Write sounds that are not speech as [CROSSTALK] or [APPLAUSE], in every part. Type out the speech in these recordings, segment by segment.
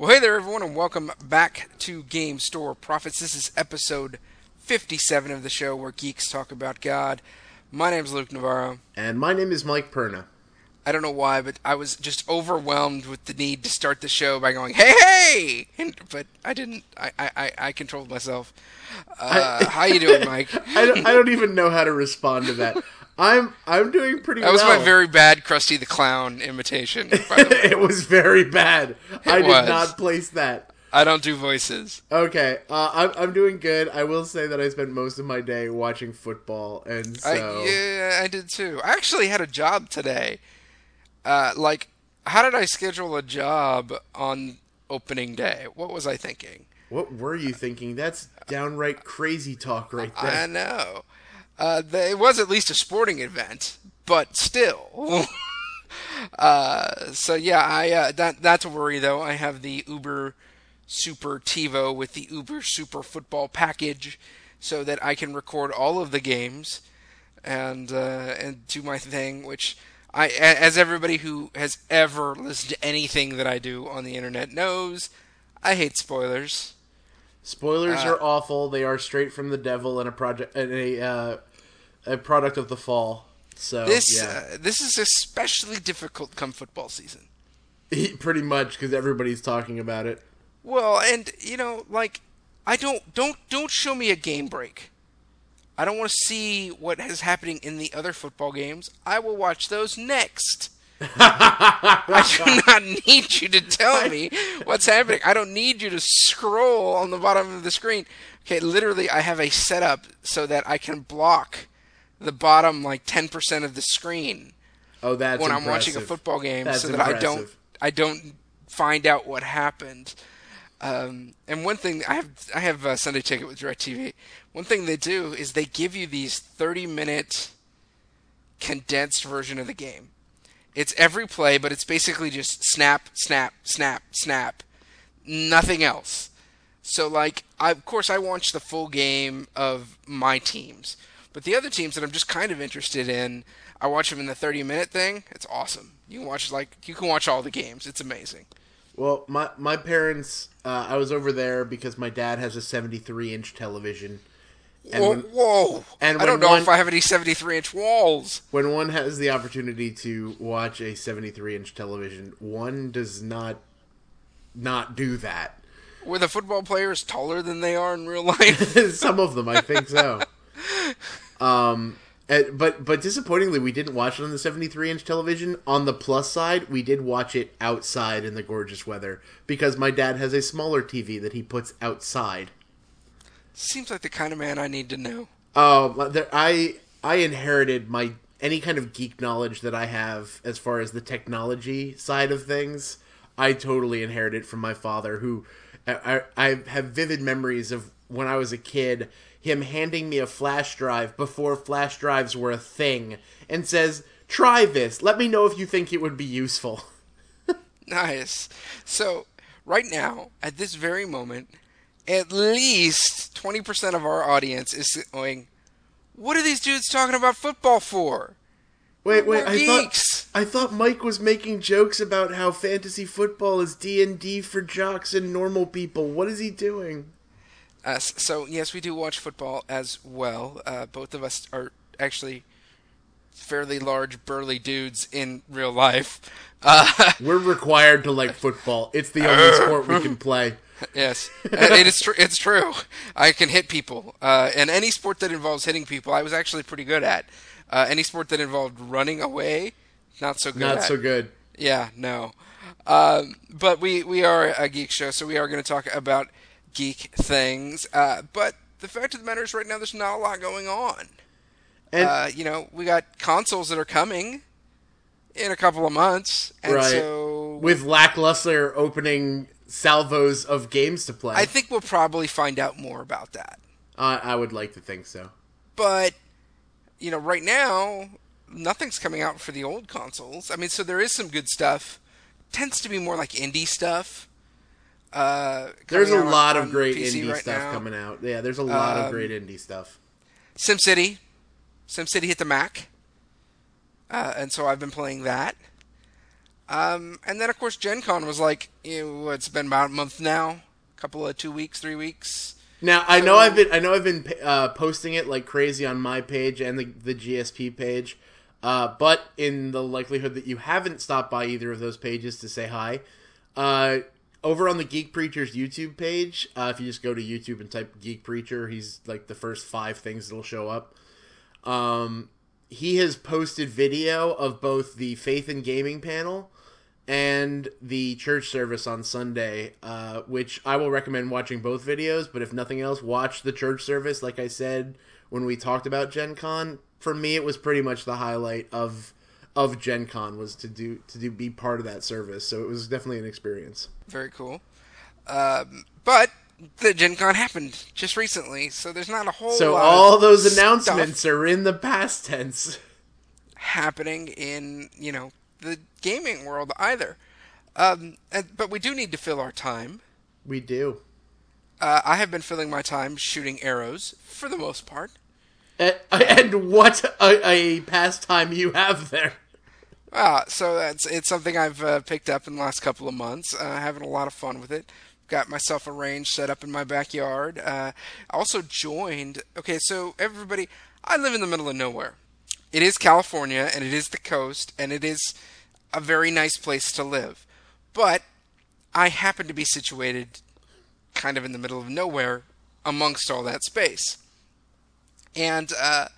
Well, hey there, everyone, and welcome back to Game Store Prophets. This is episode 57 of the show where geeks talk about God. My name's Luke Navarro. And my name is Mike Perna. I don't know why, but I was just overwhelmed with the need to start the show by going, "Hey, hey!" And, but I didn't. I, I, I controlled myself. Uh, I- how you doing, Mike? [LAUGHS] I don't, I don't even know how to respond to that. I'm I'm doing pretty That was well. my very bad Krusty the Clown imitation. By the [LAUGHS] way. it was very bad. I did was. not place that. I don't do voices. Okay, uh, I'm I'm doing good. I will say that I spent most of my day watching football, and so I, yeah, I did too. I actually had a job today. Uh, like, how did I schedule a job on opening day? What was I thinking? what were you thinking? That's downright crazy talk right there. I know. Uh, it was at least a sporting event, but still. [LAUGHS] uh, so yeah, I uh, that that's a worry though. I have the Uber Super TiVo with the Uber Super Football package, so that I can record all of the games and uh, and do my thing. Which I, as everybody who has ever listened to anything that I do on the internet knows, I hate spoilers. Spoilers Uh, are awful. They are straight from the devil and a project and a uh, a product of the fall. So This yeah, uh, this is especially difficult come football season. pretty much because everybody's talking about it. Well, and you know, like I don't don't don't show me a game break. I don't want to see what is happening in the other football games. I will watch those next. [LAUGHS] I do not need you to tell me what's happening. I don't need you to scroll on the bottom of the screen. Okay, literally I have a setup so that I can block the bottom like 10% of the screen Oh, that's when I'm watching a football game That's so that I don't. I don't find out what happened. Um, and one thing I have I have a Sunday ticket with DirecTV. One thing they do is they give you these 30 minute condensed version of the game. It's every play, but it's basically just snap, snap, snap, snap, nothing else. So like, I, of course, I watch the full game of my teams, but the other teams that I'm just kind of interested in, I watch them in the 30 minute thing. It's awesome. You can watch like you can watch all the games. It's amazing. Well, my my parents, uh, I was over there because my dad has a 73 inch television, and whoa, when, whoa! and I don't know one- if I have any 73 inch walls. when one has the opportunity to watch a 73 inch television, one does not not do that. Were the football players taller than they are in real [LAUGHS] life? Some of them, I think so. Um, and- but but disappointingly, we didn't watch it on the 73 inch television. On the plus side, we did watch it outside in the gorgeous weather because my dad has a smaller TV that he puts outside. Seems like the kind of man I need to know. Um, there, I I inherited my any kind of geek knowledge that I have as far as the technology side of things. I totally inherited from my father, who I I have vivid memories of when I was a kid. Him handing me a flash drive before flash drives were a thing, and says, "Try this. Let me know if you think it would be useful." [LAUGHS] Nice. So, right now, at this very moment, at least 20% of our audience is going, What are these dudes talking about football for? Wait, wait. We're I geeks. thought I thought Mike was making jokes about how fantasy football is D and D for jocks and normal people. What is he doing? Uh, so, yes, we do watch football as well. Uh, both of us are actually fairly large, burly dudes in real life. [LAUGHS] Uh, We're required to like football. It's the only [LAUGHS] sport we can play. Yes, Uh, it is. Tr- it's true. I can hit people, uh, and any sport that involves hitting people, I was actually pretty good at. Uh, any sport that involved running away, not so good. Not at. so good. Yeah, no. Um, but we we are a geek show, so we are going to talk about geek things. Uh, but the fact of the matter is, right now, there's not a lot going on. And Uh, you know, we got consoles that are coming in a couple of months, and Right. so with lackluster opening salvos of games to play, I think we'll probably find out more about that. I I would like to think so. but you know right now nothing's coming out for the old consoles i mean so there is some good stuff tends to be more like indie stuff uh There's a lot on of great PC indie right stuff now. coming out. Yeah, there's a lot Um, of great indie stuff. SimCity. SimCity hit the Mac. Uh, and so I've been playing that. Um, and then of course Gen Con was like, you know, it's been about a month now, a couple of two weeks, three weeks. Now I know I've been I know I've been uh, posting it like crazy on my page and the the GSP page, uh, but in the likelihood that you haven't stopped by either of those pages to say hi, uh, over on the Geek Preacher's YouTube page, uh, if you just go to YouTube and type Geek Preacher, he's like the first five things that'll show up. Um, he has posted video of both the Faith and Gaming panel and the church service on Sunday, uh, which I will recommend watching both videos. But if nothing else, watch the church service. Like I said when we talked about Gen Con, for me it was pretty much the highlight of of Gen Con was to do to do be part of that service. So it was definitely an experience. Very cool. Um, but the Gen Con happened just recently, so there's not a whole So all those announcements are in the past tense. happening in you know the gaming world either. Um, and, but we do need to fill our time. We do. Uh, I have been filling my time shooting arrows for the most part. And, what a, a pastime you have there. Ah, so that's it's something I've uh, picked up in the last couple of months. Uh, having a lot of fun with it. Got myself a range set up in my backyard. Uh, I also joined. Okay, so everybody, I live in the middle of nowhere. It is California, and it is the coast, and it is a very nice place to live. But I happen to be situated kind of in the middle of nowhere amongst all that space. And uh,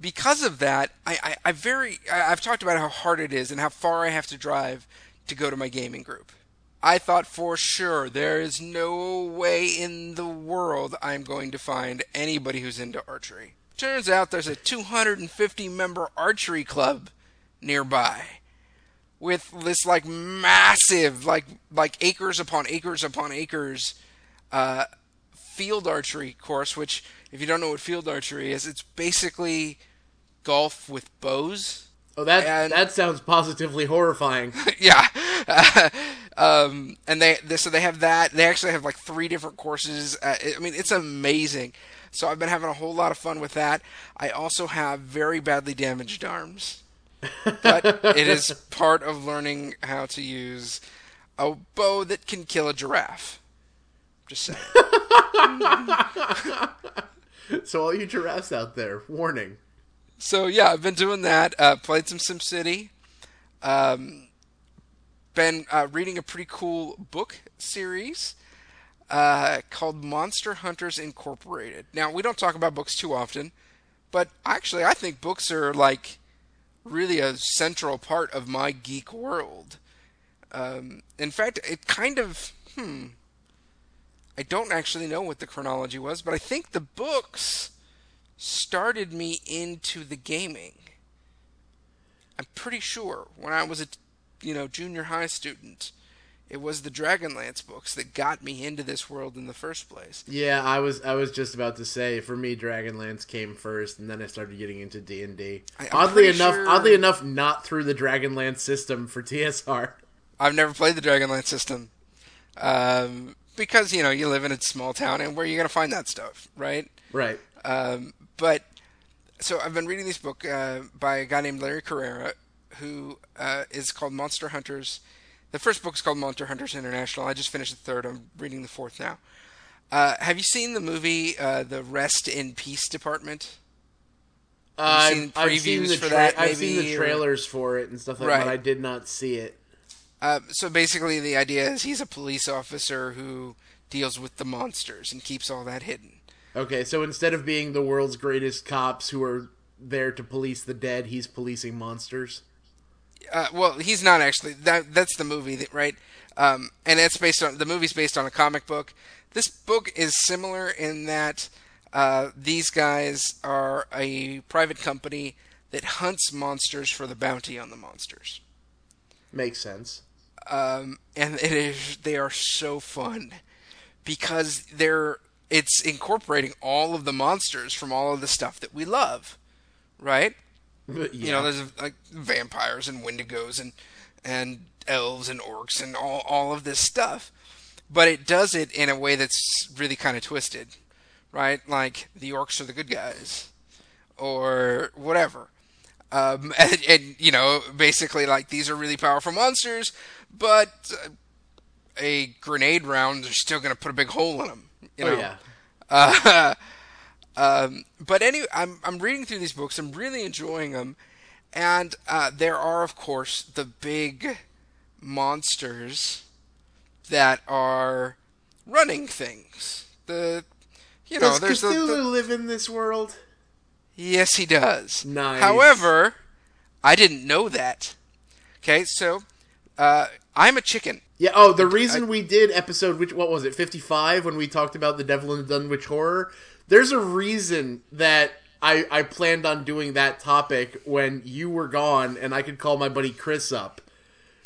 because of that, I, I, I very I, I've talked about how hard it is and how far I have to drive to go to my gaming group. I thought for sure there is no way in the world I'm going to find anybody who's into archery. Turns out there's a 250 member archery club nearby with this like massive like like acres upon acres upon acres uh, field archery course which if you don't know what field archery is it's basically golf with bows. Oh, that And- that sounds positively horrifying. [LAUGHS] yeah. [LAUGHS] Um, and they, they so they have that. They actually have like three different courses. Uh, i mean it's amazing. So i've been having a whole lot of fun with that. I also have very badly damaged arms. But [LAUGHS] it is part of learning how to use a bow that can kill a giraffe. Just saying [LAUGHS] So all you giraffes out there, warning. So yeah, I've been doing that. Uh, played some SimCity. Um, been uh, reading a pretty cool book series uh, called Monster Hunters Incorporated. Now we don't talk about books too often, but actually I think books are like really a central part of my geek world. Um, in fact, it kind of hmm. I don't actually know what the chronology was, but I think the books started me into the gaming. I'm pretty sure when I was a you know junior high student, it was the Dragonlance books that got me into this world in the first place. Yeah, I was I was just about to say for me Dragonlance came first and then I started getting into D&D. I- Oddly enough, sure- oddly enough not through the Dragonlance system for TSR. I've never played the Dragonlance system um, because you know you live in a small town and where are you gonna find that stuff, right? Right. Um, but so I've been reading this book uh, by a guy named Larry Correia, who uh, is called Monster Hunters. The first book is called Monster Hunters International. I just finished the third. I'm reading the fourth now. Uh, have you seen the movie uh, The Rest in Peace Department? I've, seen I've seen previews the for tra- that, I've seen maybe, the or- trailers for it and stuff like Right. that. but I did not see it. Uh, so basically, the idea is he's a police officer who deals with the monsters and keeps all that hidden. Okay, so instead of being the world's greatest cops who are there to police the dead, he's policing monsters. Uh, well, he's not actually. That that's the movie, that, right? Um, and it's based on the movie's based on a comic book. This book is similar in that uh, these guys are a private company that hunts monsters for the bounty on the monsters. Makes sense. Um, and it is they are so fun because they're it's incorporating all of the monsters from all of the stuff that we love, right? Yeah. [LAUGHS] You know, there's like vampires and wendigos and and elves and orcs and all all of this stuff, but it does it in a way that's really kind of twisted, right? Like the orcs are the good guys, or whatever. Um, [LAUGHS] and, and, you know, basically, like, these are really powerful monsters, but uh, a grenade round is still going to put a big hole in them. You know? Oh yeah. [LAUGHS] Uh, um, but anyway, I'm I'm reading through these books. I'm really enjoying them, and uh, there are, of course, the big monsters that are running things. The you know, Does there's the, Cthulhu the live in this world? Yes, he does. Nice. However, I didn't know that. Okay, so uh, I'm a chicken. Yeah. Oh, the reason we did episode which what was it fifty five when we talked about the Devil in the Dunwich Horror. There's a reason that I I planned on doing that topic when you were gone and I could call my buddy Chris up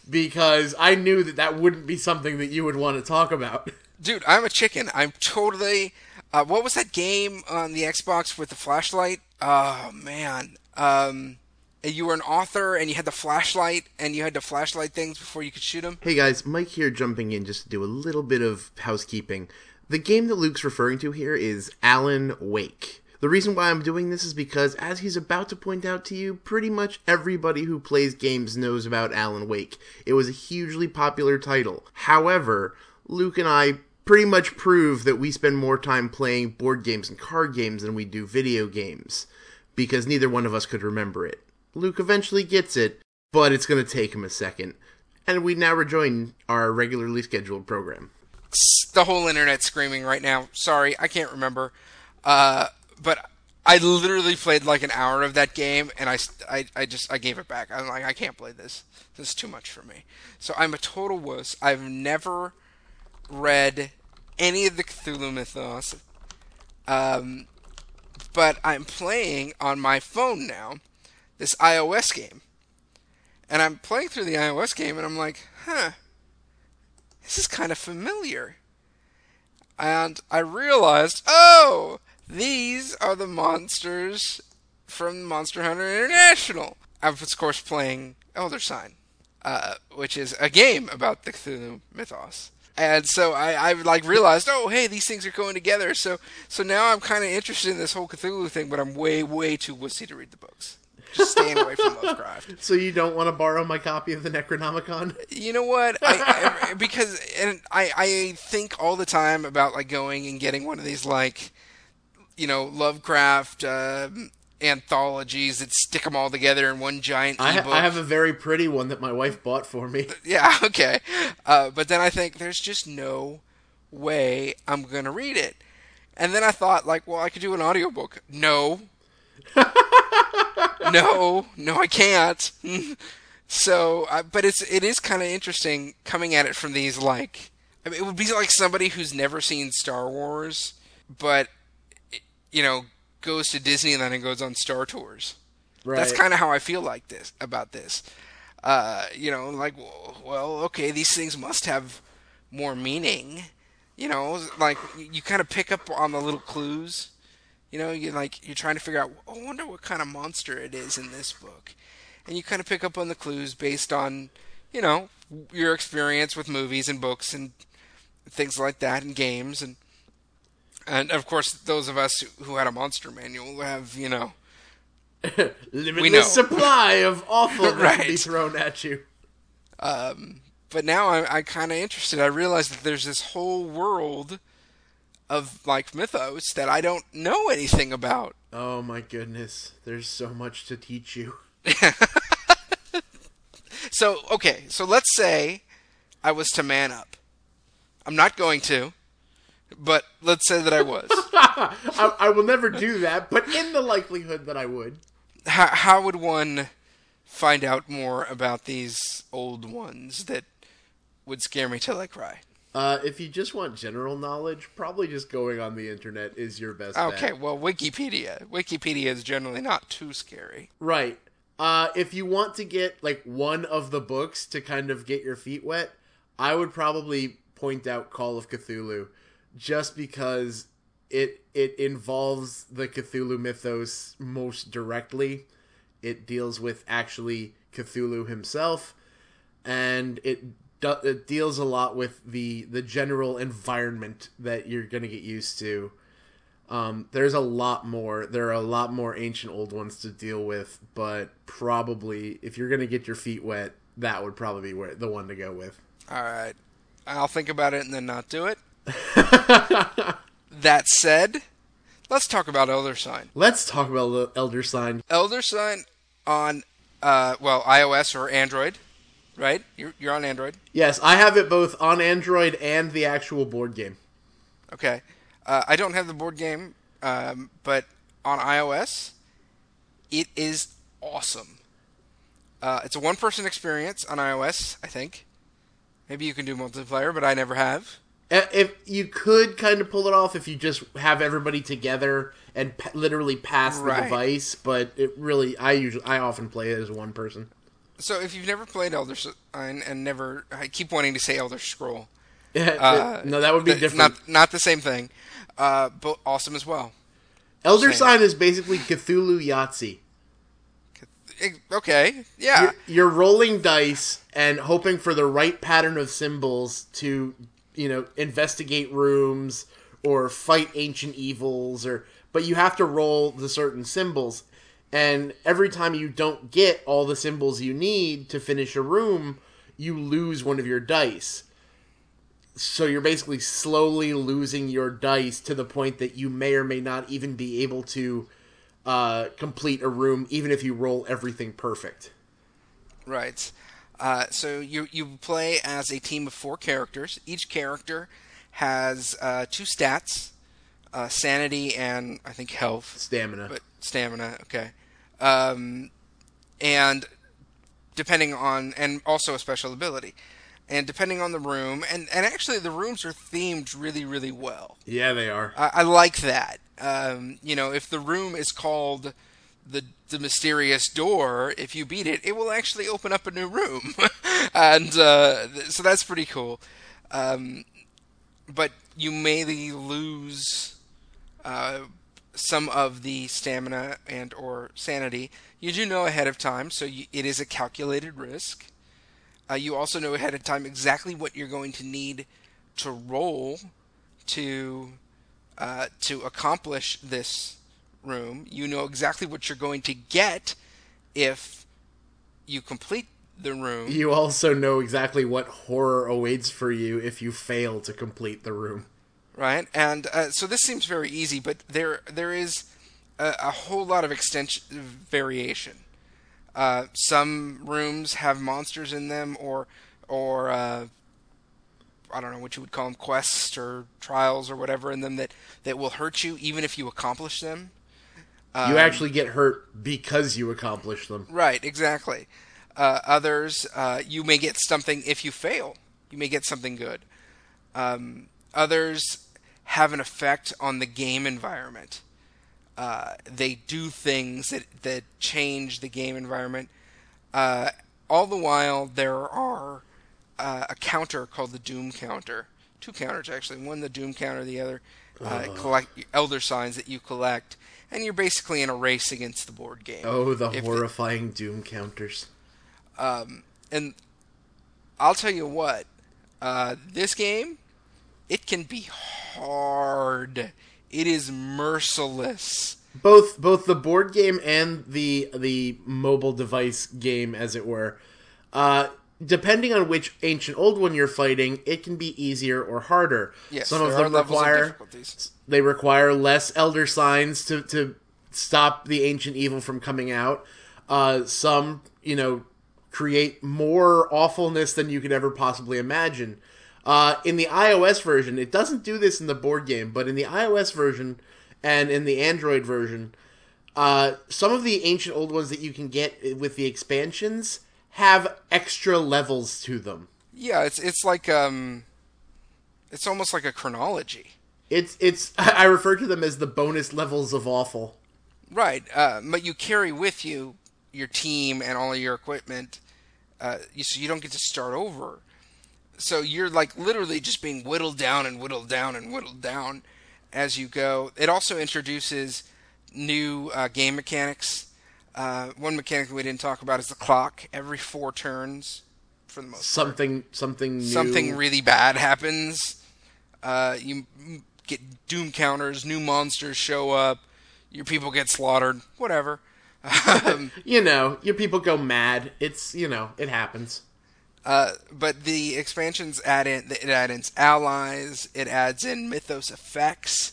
because I knew that that wouldn't be something that you would want to talk about. [LAUGHS] Dude, I'm a chicken. I'm totally. Uh, what was that game on the Xbox with the flashlight? Oh man. Um, you were an author and you had the flashlight and you had to flashlight things before you could shoot them. Hey guys, Mike here jumping in just to do a little bit of housekeeping. The game that Luke's referring to here is Alan Wake. The reason why I'm doing this is because, as he's about to point out to you, pretty much everybody who plays games knows about Alan Wake. It was a hugely popular title. However, Luke and I pretty much prove that we spend more time playing board games and card games than we do video games, because neither one of us could remember it. Luke eventually gets it, but it's going to take him a second. And we now rejoin our regularly scheduled program. The whole internet screaming right now. Sorry, I can't remember. Uh, but I literally played like an hour of that game, and I, I, I just I gave it back. I'm like, I can't play this. This is too much for me. So I'm a total wuss. I've never read any of the Cthulhu mythos. Um, but I'm playing on my phone now this iOS game. And I'm playing through the iOS game and I'm like, huh, this is kind of familiar. And I realized, oh, these are the monsters from Monster Hunter International. I was, of course, playing Elder Sign, uh, which is a game about the Cthulhu mythos. And so I, I like realized, oh, hey, these things are going together. So, so now I'm kind of interested in this whole Cthulhu thing, but I'm way, way too wussy to read the books. Just staying away from Lovecraft. [LAUGHS] So you don't want to borrow my copy of the Necronomicon? You know what? I, I, because and I, I think all the time about like going and getting one of these like, you know, Lovecraft uh, anthologies that stick them all together in one giant I, ebook. I have a very pretty one that my wife bought for me. [LAUGHS] Yeah, okay. Uh, but then I think there's just no way I'm going to read it. And then I thought, like, well, I could do an audiobook. No. [LAUGHS] no, no, I can't. [LAUGHS] so, uh, but it's it is kind of interesting coming at it from these like, I mean, it would be like somebody who's never seen Star Wars, but you know goes to Disneyland and then it goes on Star Tours. Right. That's kind of how I feel like this about this. Uh, you know, like, well, okay, these things must have more meaning. You know, like you kind of pick up on the little clues. You know, you like you're trying to figure out. I wonder what kind of monster it is in this book, and you kind of pick up on the clues based on, you know, your experience with movies and books and things like that, and games, and and of course those of us who had a monster manual have, you know, [LAUGHS] Limitless supply of awful [LAUGHS] can be Right. thrown at you. Um, but now I'm, I'm kind of interested. I realize that there's this whole world of like mythos that I don't know anything about. Oh my goodness. There's so much to teach you. [LAUGHS] So okay, so let's say I was to man up. I'm not going to, but let's say that I was. [LAUGHS] I, I will never do that, but in the likelihood that I would. how, how would one find out more about these old ones that would scare me till I cry? Uh, if you just want general knowledge, probably just going on the internet is your best Okay, bet. well, Wikipedia. Wikipedia is generally not too scary. Right. Uh, if you want to get like one of the books to kind of get your feet wet, I would probably point out Call of Cthulhu, just because it it involves the Cthulhu mythos most directly. It deals with actually Cthulhu himself, and it do- it deals a lot with the the general environment that you're gonna get used to. Um, there's a lot more. There are a lot more ancient old ones to deal with, but probably if you're gonna get your feet wet, that would probably be where, the one to go with. All right. I'll think about it and then not do it. [LAUGHS] that said, let's talk about Elder Sign. Let's talk about Elder Sign. Elder Sign on, uh, well, iOS or Android, right? You're, you're on Android. Yes, I have it both on Android and the actual board game. Okay. Uh, I don't have the board game, um, but on iOS, it is awesome. Uh, it's a one person experience on iOS, I think. Maybe you can do multiplayer, but I never have. Uh, If you could kind of pull it off if you just have everybody together and pa- literally pass the Right. device, but it really, I usually, I often play it as one person. So if you've never played Elder Sign and never, I keep wanting to say Elder Scroll. [LAUGHS] Uh, no, that would be different. Not not the same thing, uh, but awesome as well. Elder same. Sign is basically Cthulhu Yahtzee. Eh, Okay, yeah, You're, you're rolling dice and hoping for the right pattern of symbols to, you know, investigate rooms or fight ancient evils or but you have to roll the certain symbols and every time you don't get all the symbols you need to finish a room, you lose one of your dice. So you're basically slowly losing your dice to the point that you may or may not even be able to uh, complete a room, even if you roll everything perfect. right. Uh, so you you play as a team of four characters. Each character has uh, two stats: uh, sanity and I think health. Stamina. but stamina. Okay, um, and depending on, and also a special ability, and depending on the room, and and actually the rooms are themed really really well. yeah, they are. I, I like that. Um, you know, if the room is called the the mysterious door, if you beat it, it will actually open up a new room, [LAUGHS] and uh, th- so that's pretty cool. Um, but you may lose uh, some of the stamina and or sanity. You do know ahead of time, so you, it is a calculated risk. Uh, you also know ahead of time exactly what you're going to need to roll to uh, to accomplish this room. You know exactly what you're going to get if you complete the room. You also know exactly what horror awaits for you if you fail to complete the room. right? And uh, so this seems very easy, but there there is a, a whole lot of extension variation. Uh, some rooms have monsters in them, or or uh, I don't know what you would call them, quests or trials or whatever in them that that will hurt you even if you accomplish them. You actually get hurt because you accomplish them. Right, exactly. Uh, others, uh, you may get something if you fail. You may get something good. Um, others have an effect on the game environment. Uh, they do things that, that change the game environment. Uh, all the while, there are uh, a counter called the Doom counter. Two counters, actually. One the Doom counter, the other uh, collect elder signs that you collect. And you're basically in a race against the board game. Oh, the If the- horrifying doom counters. Um, and I'll tell you what, uh, this game, it can be hard. It is merciless. Both both the board game and the the mobile device game, as it were. Uh, depending on which ancient old one you're fighting, it can be easier or harder. Yes, Some of them levels of require difficulties. They require less elder signs to, to stop the ancient evil from coming out. Uh, some, you know, create more awfulness than you could ever possibly imagine. Uh, in the iOS version, it doesn't do this in the board game, but in the iOS version and in the Android version, uh, some of the ancient old ones that you can get with the expansions have extra levels to them. Yeah, it's it's like um, it's almost like a chronology. It's it's [LAUGHS] I refer to them as the bonus levels of awful. Right, uh, but you carry with you your team and all of your equipment, uh, you, so you don't get to start over. So you're like literally just being whittled down and whittled down and whittled down as you go. It also introduces new uh, game mechanics. Uh, one mechanic we didn't talk about is the clock. Every four turns, for the most part, Something something new. something really bad happens. Uh, you get doom counters, new monsters show up, your people get slaughtered, whatever. Um, [LAUGHS] You know, your people go mad. It's you know, it happens. Uh, but the expansions add in it adds in allies. It adds in mythos effects,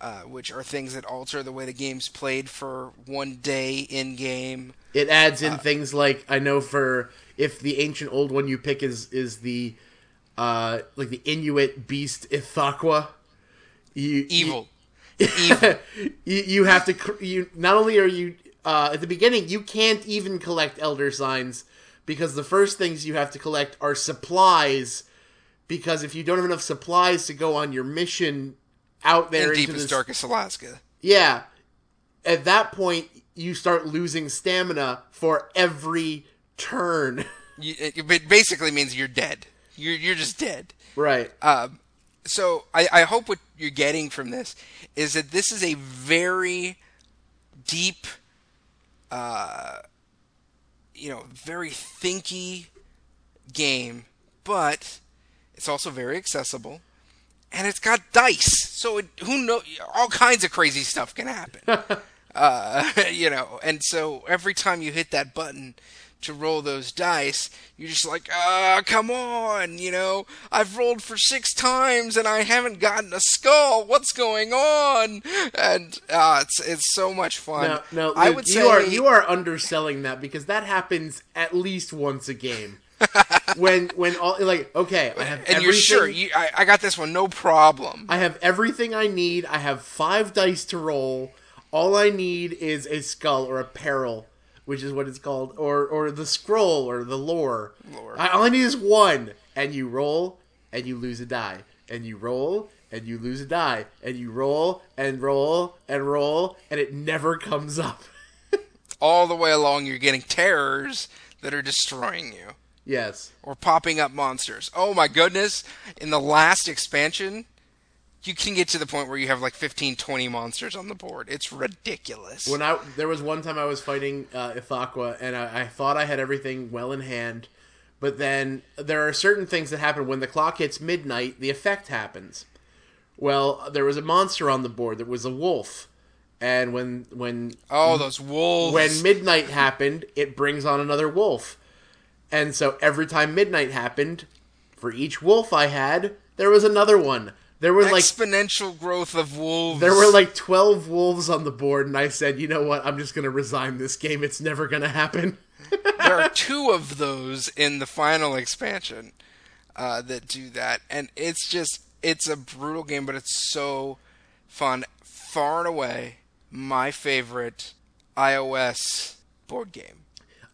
uh, which are things that alter the way the game's played for one day in game. It adds in things like I know for if the ancient old one you pick is is the uh like the Inuit beast Ithaqua. You, Evil, [LAUGHS] evil. You, you have to cr- you not only are you uh, at the beginning you can't even collect elder signs because the first things you have to collect are supplies because if you don't have enough supplies to go on your mission out there in into deepest this, darkest Alaska. yeah at that point you start losing stamina for every turn You, it, it basically means you're dead. You're you're just dead. right Um, so I, I hope what you're getting from this is that this is a very deep, uh, you know, very thinky game, but it's also very accessible, and it's got dice. So it, who know all kinds of crazy stuff can happen. [LAUGHS] uh, [LAUGHS] you know, and so every time you hit that button to roll those dice, you're just like, ah, come on, you know, I've rolled for six times and I haven't gotten a skull. What's going on? And uh, it's it's so much fun. no no I would you say are you are underselling that because that happens at least once a game [LAUGHS] when when all like okay i have and you're sure you, I, I got this one, no problem. I have everything I need. I have five dice to roll. All I need is a skull or a peril, which is what it's called, or or the scroll or the lore. Lore. I, all I need is one, and you roll and you lose a die, and you roll and you lose a die, and you roll and roll and roll, and it never comes up. [LAUGHS] All the way along, you're getting terrors that are destroying you. yes. or popping up monsters. Oh my goodness. In the last expansion, you can get to the point where you have like 15, 20 monsters on the board. It's ridiculous. When I there was one time I was fighting uh, Ithaqua and I, I thought I had everything well in hand, but then there are certain things that happen when the clock hits midnight. The effect happens. Well, there was a monster on the board that was a wolf, and when when oh, those wolves. when midnight happened, it brings on another wolf, and so every time midnight happened, for each wolf I had, there was another one. There were like Exponential growth of wolves. there were like 12 wolves on the board, and I said, you know what? I'm just going to resign this game. It's never going to happen. [LAUGHS] there are two of those in the final expansion uh, that do that, and it's just it's a brutal game, but it's so fun. Far and away, my favorite iOS board game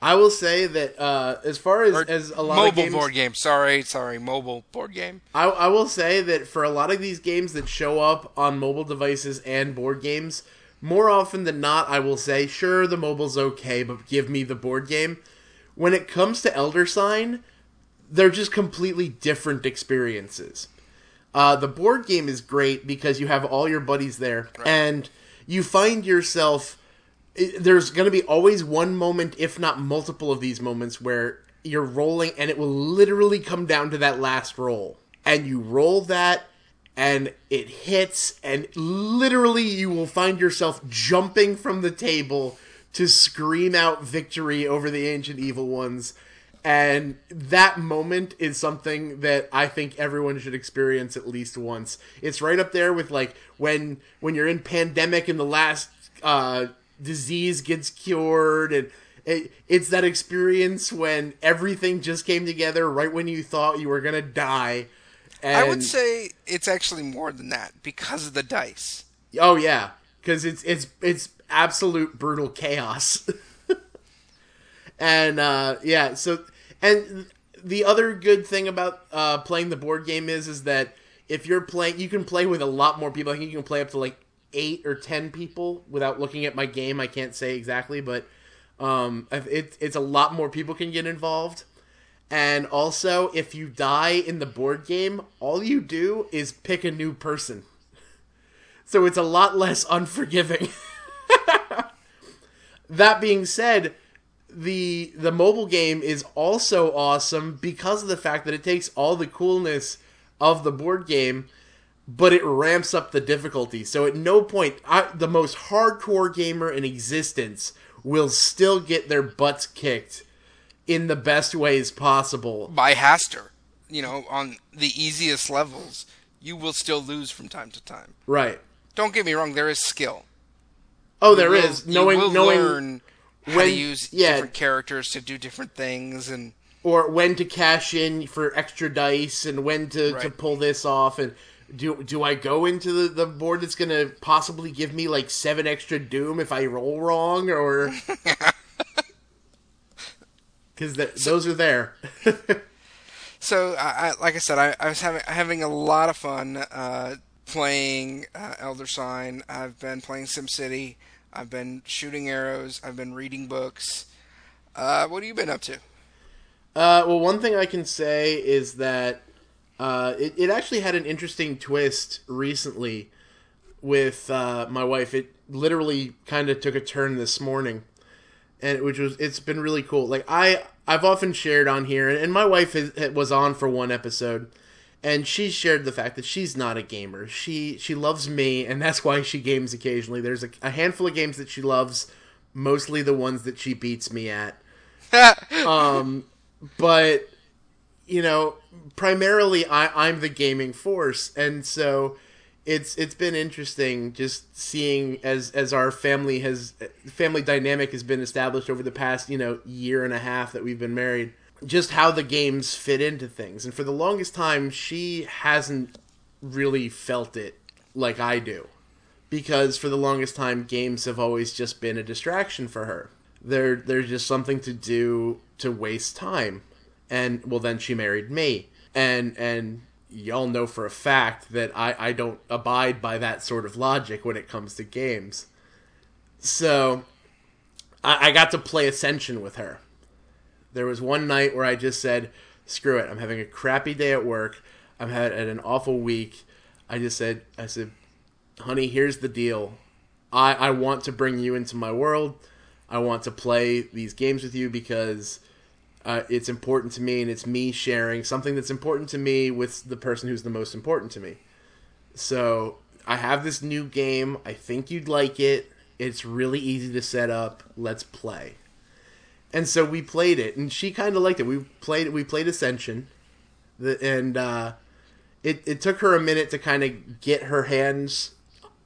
I will say that uh, as far as, or as a lot mobile of games, board game. Sorry, sorry, mobile board game. I, I will say that for a lot of these games that show up on mobile devices and board games, more often than not, I will say, sure, the mobile's okay, but give me the board game. When it comes to Elder Sign, they're just completely different experiences. Uh, the board game is great because you have all your buddies there, and you find yourself. There's going to be always one moment, if not multiple of these moments, where you're rolling, and it will literally come down to that last roll, and you roll that, and it hits, and literally you will find yourself jumping from the table to scream out victory over the ancient evil ones and that moment is something that I think everyone should experience at least once. It's right up there with like when when you're in pandemic and the last uh, disease gets cured, and it, it's that experience when everything just came together right when you thought you were gonna die. And, I would say it's actually more than that because of the dice. oh yeah, because it's it's it's absolute brutal chaos. [LAUGHS] and uh, yeah, so and the other good thing about uh, playing the board game is is that if you're playing, you can play with a lot more people. I think you can play up to like eight or ten people without looking at my game. I can't say exactly, but um, it, it's a lot more people can get involved. And also, if you die in the board game, all you do is pick a new person. So it's a lot less [LAUGHS] unforgiving. that being said, the the mobile game is also awesome because of the fact that it takes all the coolness of the board game but it ramps up the difficulty. So at no point, I, the most hardcore gamer in existence will still get their butts kicked in the best ways possible. by Hastur. You know, on the easiest levels, you will still lose from time to time. Right. Don't get me wrong, there is skill. Oh, there will- is knowing you will knowing learn how to use yeah. different characters to do different things and or when to cash in for extra dice and when to, to pull this off and do do I go into the, the board that's gonna possibly give me like seven extra doom if I roll wrong or [LAUGHS] because those are there. [LAUGHS] So, I, I, like I said, I, I was having having a lot of fun uh, playing uh, Elder Sign. I've been playing SimCity. I've been shooting arrows. I've been reading books. Uh, what have you been up to? Uh, well, one thing I can say is that uh, it, it actually had an interesting twist recently with uh, my wife. It literally kind of took a turn this morning, and which was it's been really cool. Like I I've often shared on here, and, and my wife has, was on for one episode, and she shared the fact that she's not a gamer. She she loves me, and that's why she games occasionally. There's a, a handful of games that she loves, mostly the ones that she beats me at [LAUGHS] um, but you know, primarily I, I'm the gaming force, and so it's it's been interesting just seeing as as our family has family dynamic has been established over the past you know year and a half that we've been married, just how the games fit into things, and for the longest time she hasn't really felt it like I do because for the longest time games have always just been a distraction for her. They're they're just something to do to waste time. And well then she married me. And and y'all know for a fact that I, I don't abide by that sort of logic when it comes to games. So I, I got to play Ascension with her. There was one night where I just said, screw it, I'm having a crappy day at work. I'm had an awful week. I just said I said honey, here's the deal. I, I want to bring you into my world. I want to play these games with you because uh, it's important to me and it's me sharing something that's important to me with the person who's the most important to me. So I have this new game. I think you'd like it. It's really easy to set up. Let's play. And so we played it, and she kind of liked it. We played we played Ascension, and uh, it it took her a minute to kind of get her hands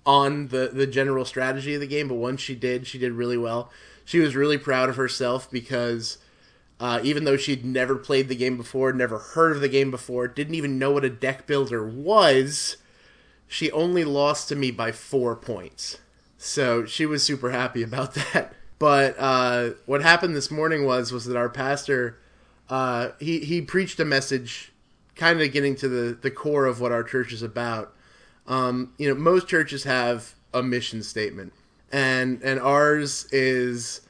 on the the general strategy of the game, but once she did, she did really well. She was really proud of herself because uh, even though she'd never played the game before, never heard of the game before, didn't even know what a deck builder was, she only lost to me by four points. So she was super happy [LAUGHS] about that. But uh, what happened this morning was was that our pastor uh, he he preached a message, kind of getting to the the core of what our church is about. Um, you know, most churches have a mission statement, and and ours is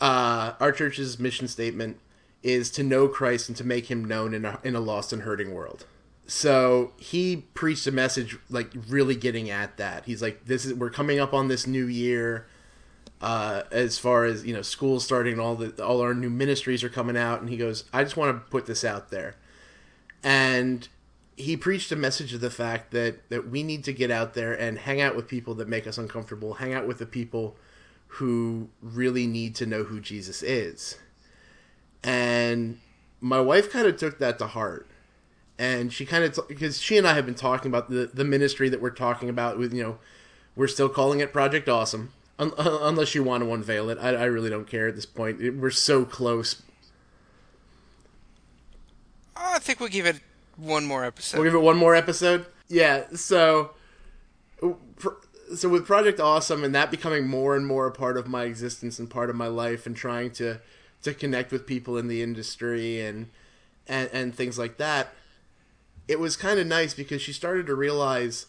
uh, our church's mission statement is to know Christ and to make Him known in a, in a lost and hurting world. So he preached a message like really getting at that. He's like, "This is we're coming up on this new year." Uh, as far as you know, school's starting, and all the all our new ministries are coming out, and he goes, "I just want to put this out there," and he preached a message of the fact that that we need to get out there and hang out with people that make us uncomfortable, hang out with the people who really need to know who Jesus is. And my wife kind of took that to heart. And she kind of because she and I have been talking about the the ministry that we're talking about with you know we're still calling it Project Awesome un- unless you want to unveil it. I, I really don't care at this point. It, we're so close. I think we'll give it one more episode. We'll give it one more episode. Yeah. So, uh, so with Project Awesome and that becoming more and more a part of my existence and part of my life, and trying to to connect with people in the industry and and and things like that, it was kind of nice because she started to realize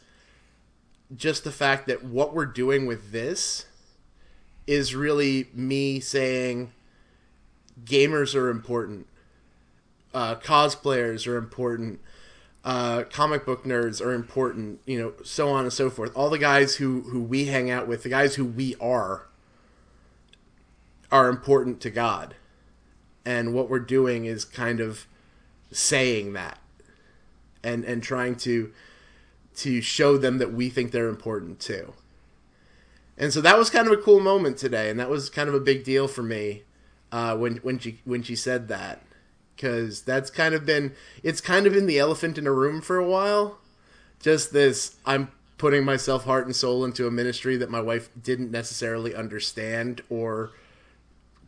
just the fact that what we're doing with this is really me saying gamers are important uh, cosplayers are important uh, comic book nerds are important you know so on and so forth. All the guys who who we hang out with the guys who we are are important to god. And what we're doing is kind of saying that and and trying to to show them that we think they're important too. And so that was kind of a cool moment today, and that was kind of a big deal for me uh, when when she when she said that, because that's kind of been it's kind of been the elephant in a room for a while. Just this, I'm putting myself heart and soul into a ministry that my wife didn't necessarily understand or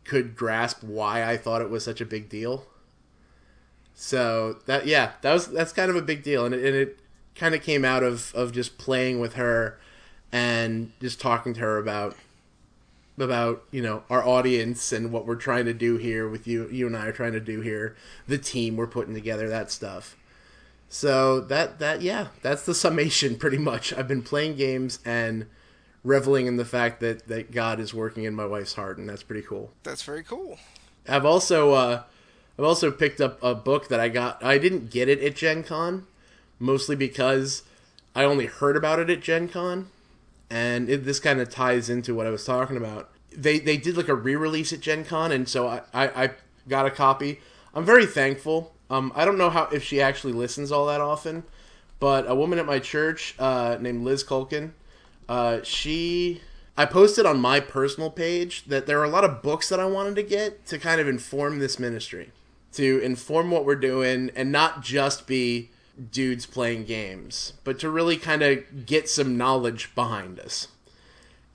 could grasp why I thought it was such a big deal. So that yeah, that was that's kind of a big deal, and it, and it kind of came out of of just playing with her and just talking to her about about you know our audience and what we're trying to do here with you you and I are trying to do here the team we're putting together that stuff. So that that yeah that's the summation [LAUGHS] pretty much. I've been playing games and reveling in the fact that that God is working in my wife's heart and that's pretty cool. That's very cool. I've also uh I've also picked up a book that I got. I didn't get it at Gen Con mostly because I only heard about it at Gen Con and it, this kind of ties into what I was talking about. They they did like a re-release at Gen Con, and so I, I, I got a copy. I'm very thankful. Um, I don't know how if she actually listens all that often, but a woman at my church uh, named Liz Culkin, uh, she I posted on my personal page that there are a lot of books that I wanted to get to kind of inform this ministry, to inform what we're doing, and not just be dudes playing games, but to really kind of get some knowledge behind us.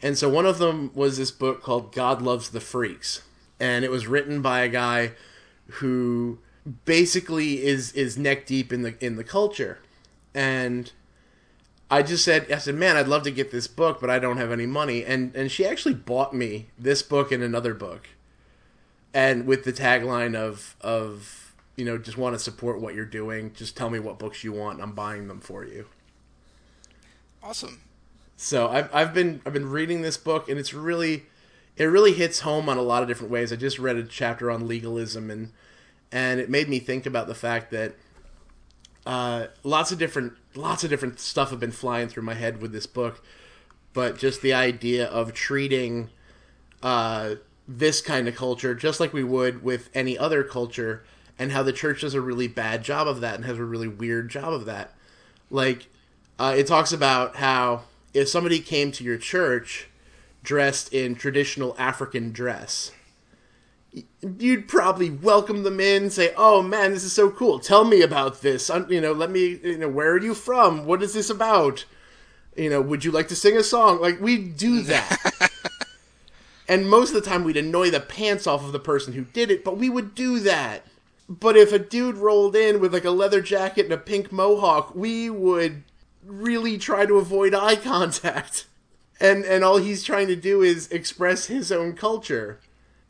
And so one of them was this book called God Loves the Freaks. And it was written by a guy who basically is is neck deep in the in the culture. And I just said I said, "Man, I'd love to get this book, but I don't have any money." And and she actually bought me this book and another book. And with the tagline of of you know, just want to support what you're doing. Just tell me what books you want. I'm buying them for you. Awesome. So I've I've been I've been reading this book and it's really it really hits home on a lot of different ways. I just read a chapter on legalism and and it made me think about the fact that uh, lots of different lots of different stuff have been flying through my head with this book, but just the idea of treating uh, this kind of culture just like we would with any other culture and how the church does a really bad job of that and has a really weird job of that. Like, uh, it talks about how if somebody came to your church dressed in traditional African dress, you'd probably welcome them in, say, "Oh man, this is so cool. Tell me about this. You know, let me. You know, where are you from? What is this about? You know, would you like to sing a song? Like we do [LAUGHS] that." and most of the time, we'd annoy the pants off of the person who did it, but we would do that. But if a dude rolled in with like a leather jacket and a pink mohawk, we would really try to avoid eye contact. [LAUGHS] And and all he's trying to do is express his own culture.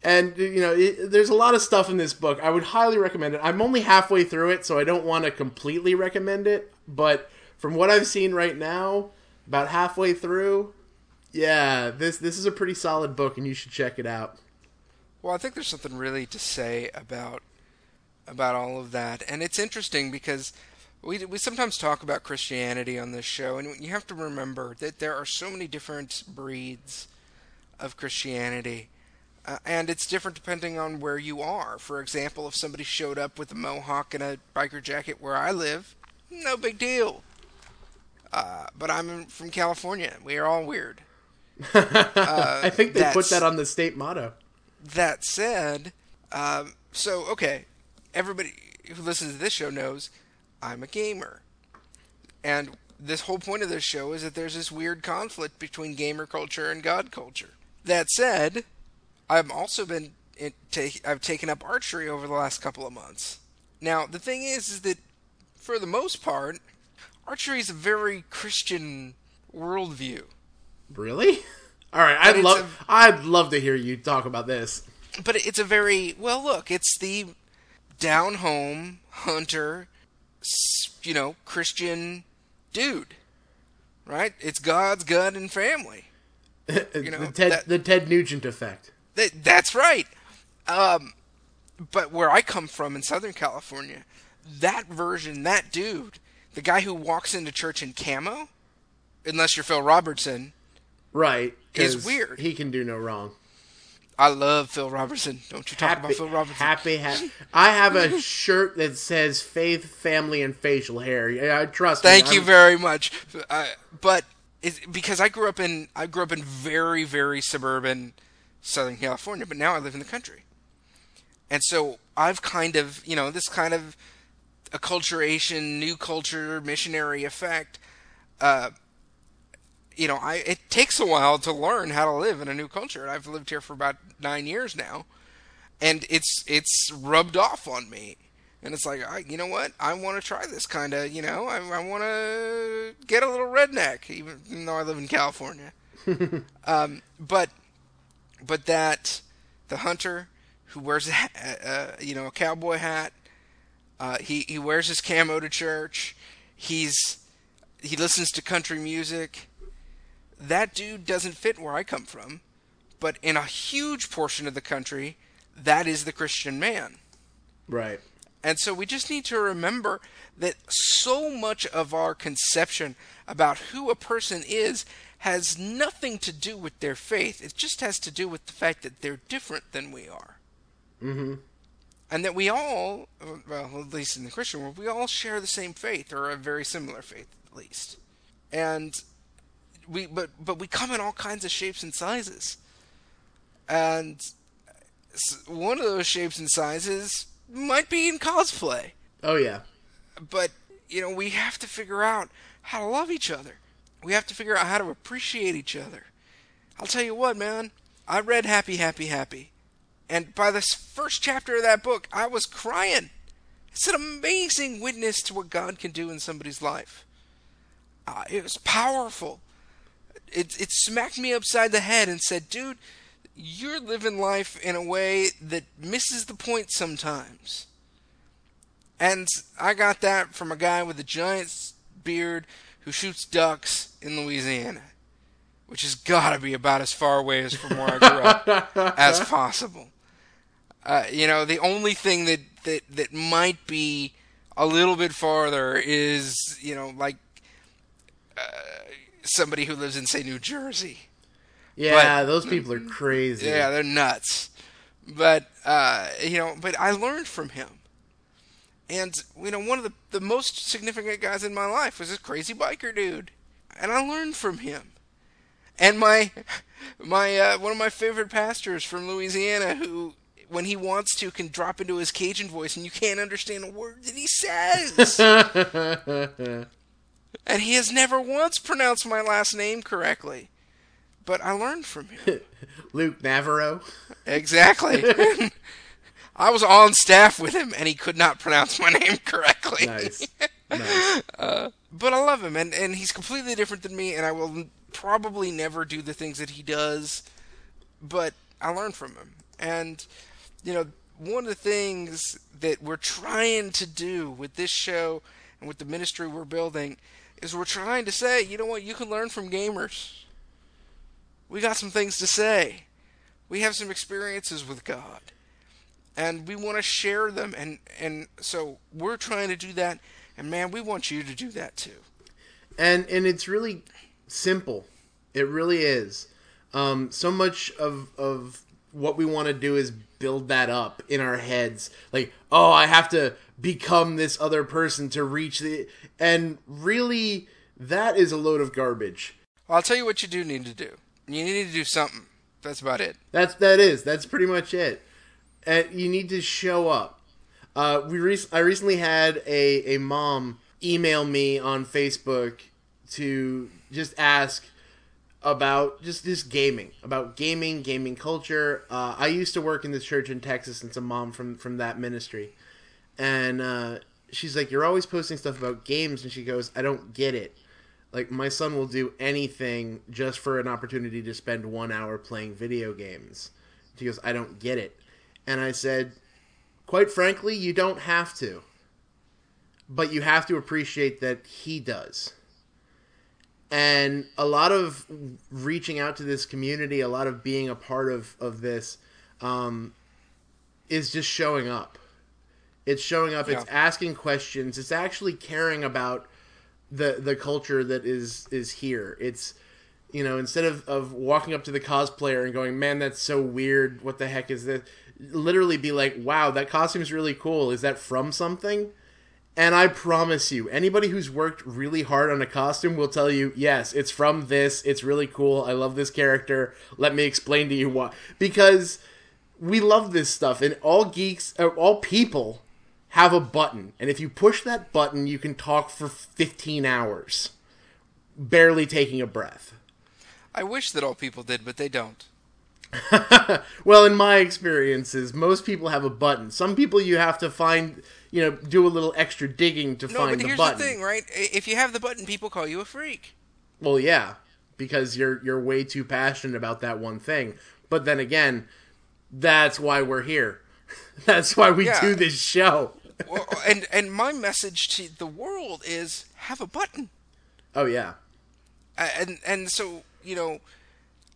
And you know, it, there's a lot of stuff in this book. I would highly recommend it. I'm only halfway through it, so I don't want to completely recommend it, but from what I've seen right now, about halfway through, yeah, this this is a pretty solid book and you should check it out. Well, I think there's something really to say about about all of that. And it's interesting because we we sometimes talk about Christianity on this show, and you have to remember that there are so many different breeds of Christianity. Uh, and it's different depending on where you are. For example, if somebody showed up with a mohawk and a biker jacket where I live, no big deal. Uh, but I'm from California. We are all weird. Uh, [LAUGHS] I think they put that on the state motto. That said, um, so okay, everybody who listens to this show knows I'm a gamer. And this whole point of this show is that there's this weird conflict between gamer culture and God culture. That said, I've also been take, I've taken up archery over the last couple of months. Now, the thing is is that for the most part, archery is a very Christian worldview. Really? [LAUGHS] All right, I'd love a, I'd love to hear you talk about this. But it's a very well. Look, it's the down home hunter, you know, Christian dude, right? It's God's gun and family. [LAUGHS] You know, the Ted that, the Ted Nugent effect. That, that's right. Um, but where I come from in Southern California, that version, that dude, the guy who walks into church in camo, unless you're Phil Robertson, right, is weird. He can do no wrong. I love Phil Robertson. Don't you talk happy, about Phil Robertson? happy, happy. I have a shirt that says "Faith, Family, and Facial Hair." Yeah, I trust Thank me. you I'm- very much. Uh, but it, because I grew up in I grew up in very very suburban Southern California, but now I live in the country, and so I've kind of you know this kind of acculturation, new culture, missionary effect. Uh, you know, I it takes a while to learn how to live in a new culture. I've lived here for about nine years now, and it's it's rubbed off on me. And it's like, I, you know what? I want to try this kind of, you know, I, I want to get a little redneck, even, though I live in California. [LAUGHS] um, but, but that the hunter who wears a, uh, you know, a cowboy hat, uh, he he wears his camo to church. He's he listens to country music. That dude doesn't fit where I come from, but in a huge portion of the country, that is the Christian man. Right. And so we just need to remember that so much of our conception about who a person is has nothing to do with their faith. It just has to do with the fact that they're different than we are. Mm-hmm. And that we all, well, at least in the Christian world, we all share the same faith or a very similar faith, at least. And we, but, but we come in all kinds of shapes and sizes. And one of those shapes and sizes might be in cosplay. Oh yeah. but you know we have to figure out how to love each other. We have to figure out how to appreciate each other. I'll tell you what man. I read happy happy happy. And by the first chapter of that book i was crying. It's an amazing witness to what god can do in somebody's life. Uh, it was powerful it, it smacked me upside the head and said dude you're living life in a way that misses the point sometimes and I got that from a guy with a giant beard who shoots ducks in Louisiana, which has got to be about as far away as from where I grew up [LAUGHS] as possible. Uh, you know, the only thing that, that, that might be a little bit farther is, you know, like uh, somebody who lives in, say, New Jersey. Yeah, those people are crazy. Yeah, they're nuts. But uh, you know, but I learned from him. And you know, one of the the most significant guys in my life was this crazy biker dude, and I learned from him. And my my uh, one of my favorite pastors from Louisiana, who when he wants to can drop into his Cajun voice, and you can't understand a word that he says. [LAUGHS] and he has never once pronounced my last name correctly. But I learned from him. [LAUGHS] Luke Navarro. Exactly. [LAUGHS] I was on staff with him, and he could not pronounce my name correctly. Nice. [LAUGHS] nice. Uh, but I love him, and, and he's completely different than me, and I will probably never do the things that he does. But I learned from him, and you know, one of the things that we're trying to do with this show and with the ministry we're building is we're trying to say, you know what, you can learn from gamers. We got some things to say. We have some experiences with God. And we want to share them and and so we're trying to do that and man, we want you to do that too. and and it's really simple. It really is. Um, so much of of what we want to do is build that up in our heads. Like, oh, I have to become this other person to reach the. And really, that is a load of garbage. Well, I'll tell you what you do need to do. You need to do something. That's about it. That's that is. That's pretty much it. And you need to show up. Uh, we rec- I recently had a, a mom email me on Facebook to just ask about just this gaming, about gaming, gaming culture. Uh, I used to work in this church in Texas, and a mom from from that ministry, and uh, she's like, "You're always posting stuff about games," and she goes, "I don't get it." Like my son will do anything just for an opportunity to spend one hour playing video games. She goes, "I don't get it," and I said, "Quite frankly, you don't have to, but you have to appreciate that he does." and a lot of reaching out to this community, a lot of being a part of of this, um, is just showing up. It's showing up. It's asking questions. It's actually caring about the the culture that is is here. It's You know, instead of, of walking up to the cosplayer and going, "Man, that's so weird. What the heck is this?" Literally, be like, "Wow, that costume's really cool. Is that from something?" And I promise you, anybody who's worked really hard on a costume will tell you, yes, it's from this. It's really cool. I love this character. Let me explain to you why. Because we love this stuff, and all geeks, uh, all people have a button. And if you push that button, you can talk for 15 hours, barely taking a breath. I wish that all people did, but they don't. [LAUGHS] well, in my experiences, most people have a button. Some people you have to find, you know, do a little extra digging to No, find but the here's the thing, right? If you have the button, people call you a freak. Well, yeah, because you're you're way too passionate about that one thing. But then again, that's why we're here. [LAUGHS] That's why we Yeah. do this show. Well, and and my message to the world is have a button. Oh yeah. And and so you know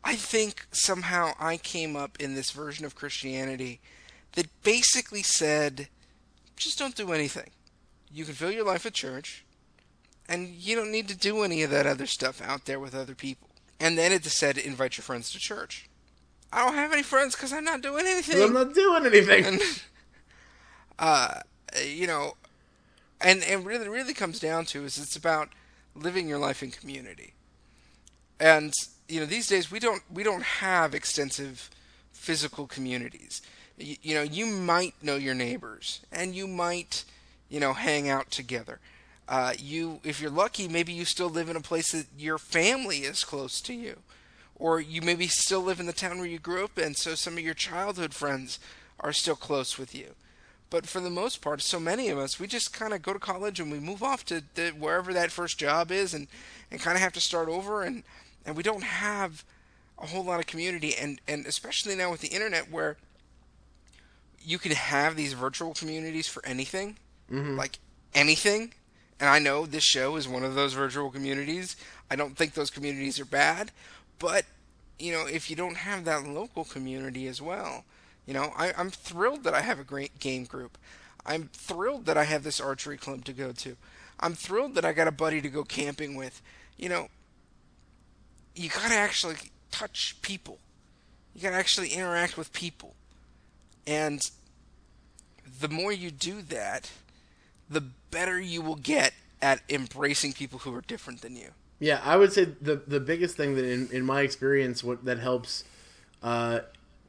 i think somehow i came up in this version of christianity that basically said just don't do anything you can fill your life at church and you don't need to do any of that other stuff out there with other people and then it just said invite your friends to church i don't have any friends because i'm not doing anything I'm not doing anything. and [LAUGHS] uh you know and and really really comes down to is it's about living your life in community. And you know these days we don't we don't have extensive physical communities. You, you know you might know your neighbors and you might you know hang out together. Uh, you if you're lucky maybe you still live in a place that your family is close to you. Or you maybe still live in the town where you grew up in so some of your childhood friends are still close with you but for the most part so many of us we just kind of go to college and we move off to, to wherever that first job is and and kind of have to start over and and we don't have a whole lot of community and and especially now with the internet where you can have these virtual communities for anything mm-hmm. like anything. And i know this show is one of those virtual communities. I don't think those communities are bad but you know if you don't have that local community as well you know I, i'm thrilled that i have a great game group i'm thrilled that i have this archery club to go to i'm thrilled that i got a buddy to go camping with you know you got to actually touch people. You got to actually interact with people. And the more you do that, the better you will get at embracing people who are different than you. Yeah, I would say the the biggest thing that in, in my experience what that helps uh,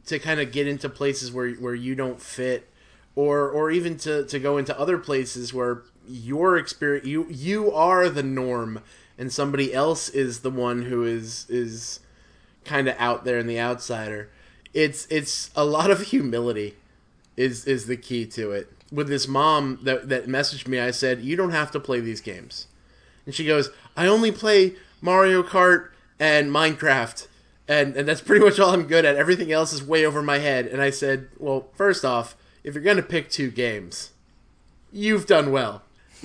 to kind of get into places where where you don't fit or or even to, to go into other places where your experience you you are the norm and somebody else is the one who is is kind of out there and the outsider. It's it's a lot of humility is is the key to it. With this mom that that messaged me, I said, "You don't have to play these games." And she goes, I only play Mario Kart and Minecraft. And, and that's pretty much all I'm good at. Everything else is way over my head. And I said, Well, first off, if you're going to pick two games, you've done well. [LAUGHS]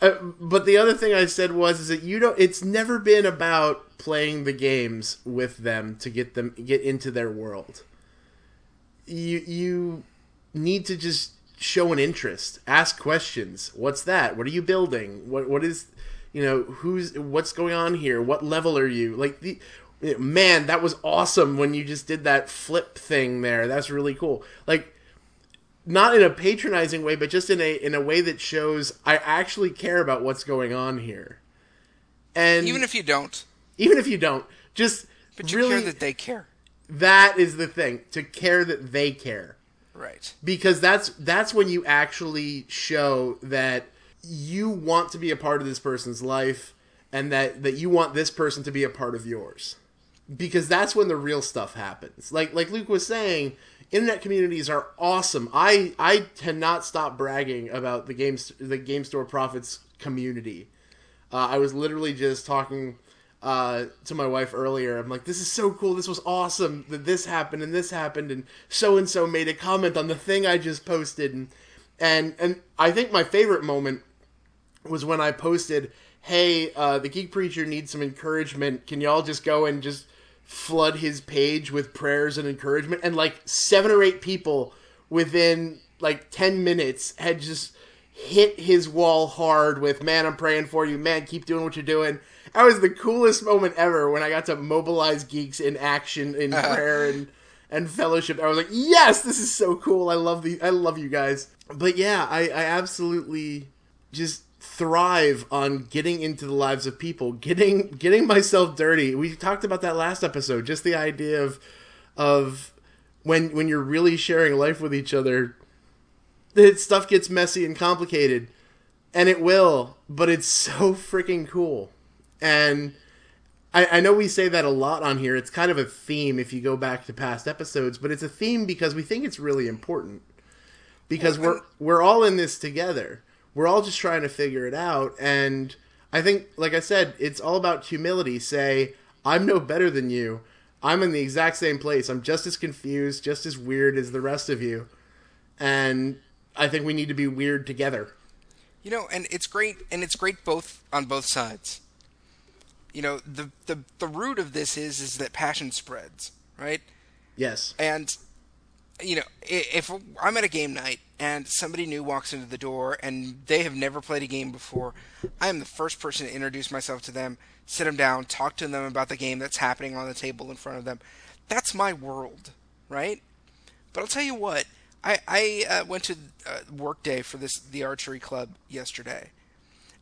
uh, but the other thing I said was is that you don't it's never been about playing the games with them to get them get into their world. You you need to just show an interest, ask questions. What's that? What are you building? What what is you know, who's what's going on here? What level are you? Like the man, that was awesome when you just did that flip thing there. That's really cool. Like not in a patronizing way, but just in a in a way that shows I actually care about what's going on here. And Even if you don't, even if you don't, just but you really care that they care. that is the thing to care that they care Right. because that's that's when you actually show that you want to be a part of this person's life and that that you want this person to be a part of yours because that's when the real stuff happens like like luke was saying internet communities are awesome i i cannot stop bragging about the games the game store prophets community uh, i was literally just talking uh, to my wife earlier. I'm like, this is so cool. This was awesome that this happened and this happened, and so and so made a comment on the thing I just posted, and and and I think my favorite moment was when I posted, "Hey, uh, the Geek Preacher needs some encouragement. Can y'all just go and just flood his page with prayers and encouragement?" And like seven or eight people within like ten minutes had just hit his wall hard with, "Man, I'm praying for you. Man, keep doing what you're doing." that was the coolest moment ever when I got to mobilize geeks in action in [LAUGHS] prayer and and fellowship. I was like, yes, this is so cool. I love the I love you guys. But yeah, I, I absolutely just thrive on getting into the lives of people, getting getting myself dirty. We talked about that last episode, just the idea of of when when you're really sharing life with each other, that stuff gets messy and complicated. And it will, but it's so freaking cool. And I, I know we say that a lot on here. It's kind of a theme if you go back to past episodes, but it's a theme because we think it's really important. Because we're we're all in this together. We're all just trying to figure it out. And I think, like I said, it's all about humility. Say, I'm no better than you. I'm in the exact same place. I'm just as confused, just as weird as the rest of you. And I think we need to be weird together. You know, and it's great, and it's great both on both sides. You know, the the the root of this is is that passion spreads, right? Yes. And you know, if I'm at a game night and somebody new walks into the door and they have never played a game before, I am the first person to introduce myself to them, sit them down, talk to them about the game that's happening on the table in front of them. That's my world, right? But I'll tell you what, I, I uh, went to uh, work day for this the archery club yesterday,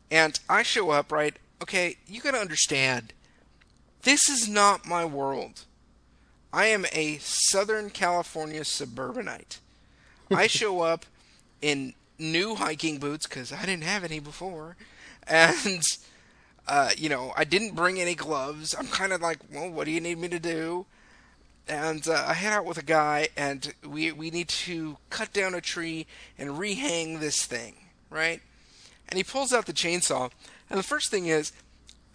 and I show up right. Okay, you got to understand, this is not my world. I am a Southern California suburbanite. [LAUGHS] I show up in new hiking boots because I didn't have any before, and uh, you know I didn't bring any gloves. I'm kind of like, well, what do you need me to do? and uh, I head out with a guy, and we we need to cut down a tree and rehang this thing, right? And he pulls out the chainsaw, and the first thing is,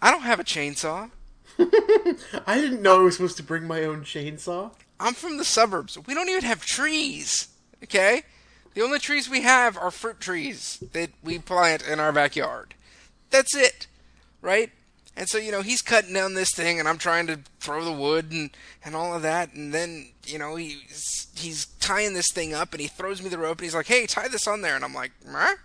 I don't have a chainsaw. [LAUGHS] I didn't know I was supposed to bring my own chainsaw. I'm from the suburbs. We don't even have trees. Okay, the only trees we have are fruit trees that we plant in our backyard. That's it, right? And so, you know, he's cutting down this thing and I'm trying to throw the wood and, and all of that. And then, you know, he's, he's tying this thing up and he throws me the rope and he's like, hey, tie this on there. And I'm like, huh?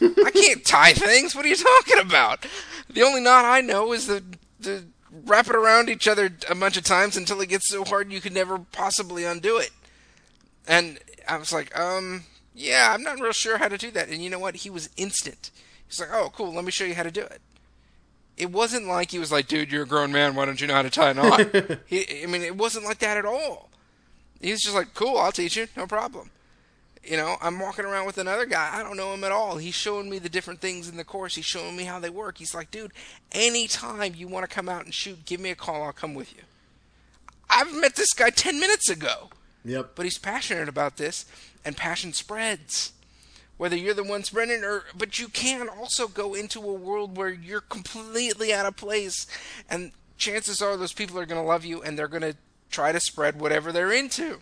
I can't [LAUGHS] tie things. What are you talking about? The only knot I know is the, the wrap it around each other a bunch of times until it gets so hard you could never possibly undo it. And I was like, um, yeah, I'm not real sure how to do that. And you know what? He was instant. He's like, oh, cool. Let me show you how to do it it wasn't like he was like, dude, you're a grown man. Why don't you know how to tie a knot? [LAUGHS] he, I mean, it wasn't like that at all. He was just like, cool, I'll teach you, no problem. You know, I'm walking around with another guy. I don't know him at all. He's showing me the different things in the course. He's showing me how they work. He's like, dude, anytime you want to come out and shoot, give me a call. I'll come with you. I've met this guy 10 minutes ago. Yep. But he's passionate about this, and passion spreads. Whether you're the one spreading or but you can also go into a world where you're completely out of place and chances are those people are going to love you and they're going to try to spread whatever they're into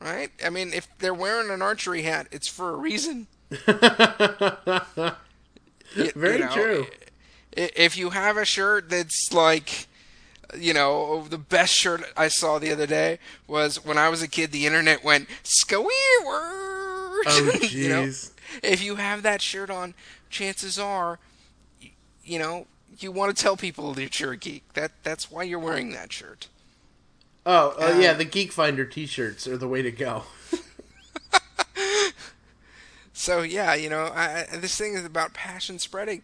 right? I mean if they're wearing an archery hat it's for a reason. [LAUGHS] Very you know, true. if you have a shirt that's like you know, the best shirt I saw the other day was when I was a kid. The internet went squeer Oh, jeez. [LAUGHS] you know, if you have that shirt on, chances are, you know, you want to tell people that you're a geek. That that's why you're wearing that shirt. Oh, uh, um, yeah, the Geek Finder T-shirts are the way to go. [LAUGHS] so yeah, you know, I, this thing is about passion spreading,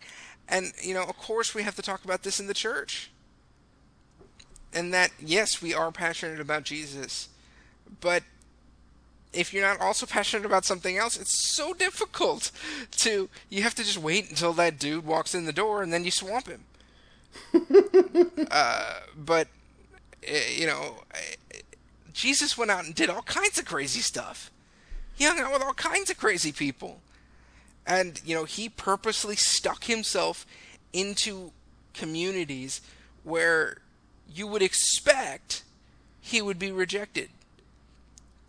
and you know, of course, we have to talk about this in the church. And that yes, we are passionate about Jesus, but if you're not also passionate about something else, it's so difficult to. You have to just wait until that dude walks in the door and then you swamp him. [LAUGHS] uh, but eh, you know, eh, Jesus went out and did all kinds of crazy stuff. He hung out with all kinds of crazy people, and you know, he purposely stuck himself into communities where you would expect he would be rejected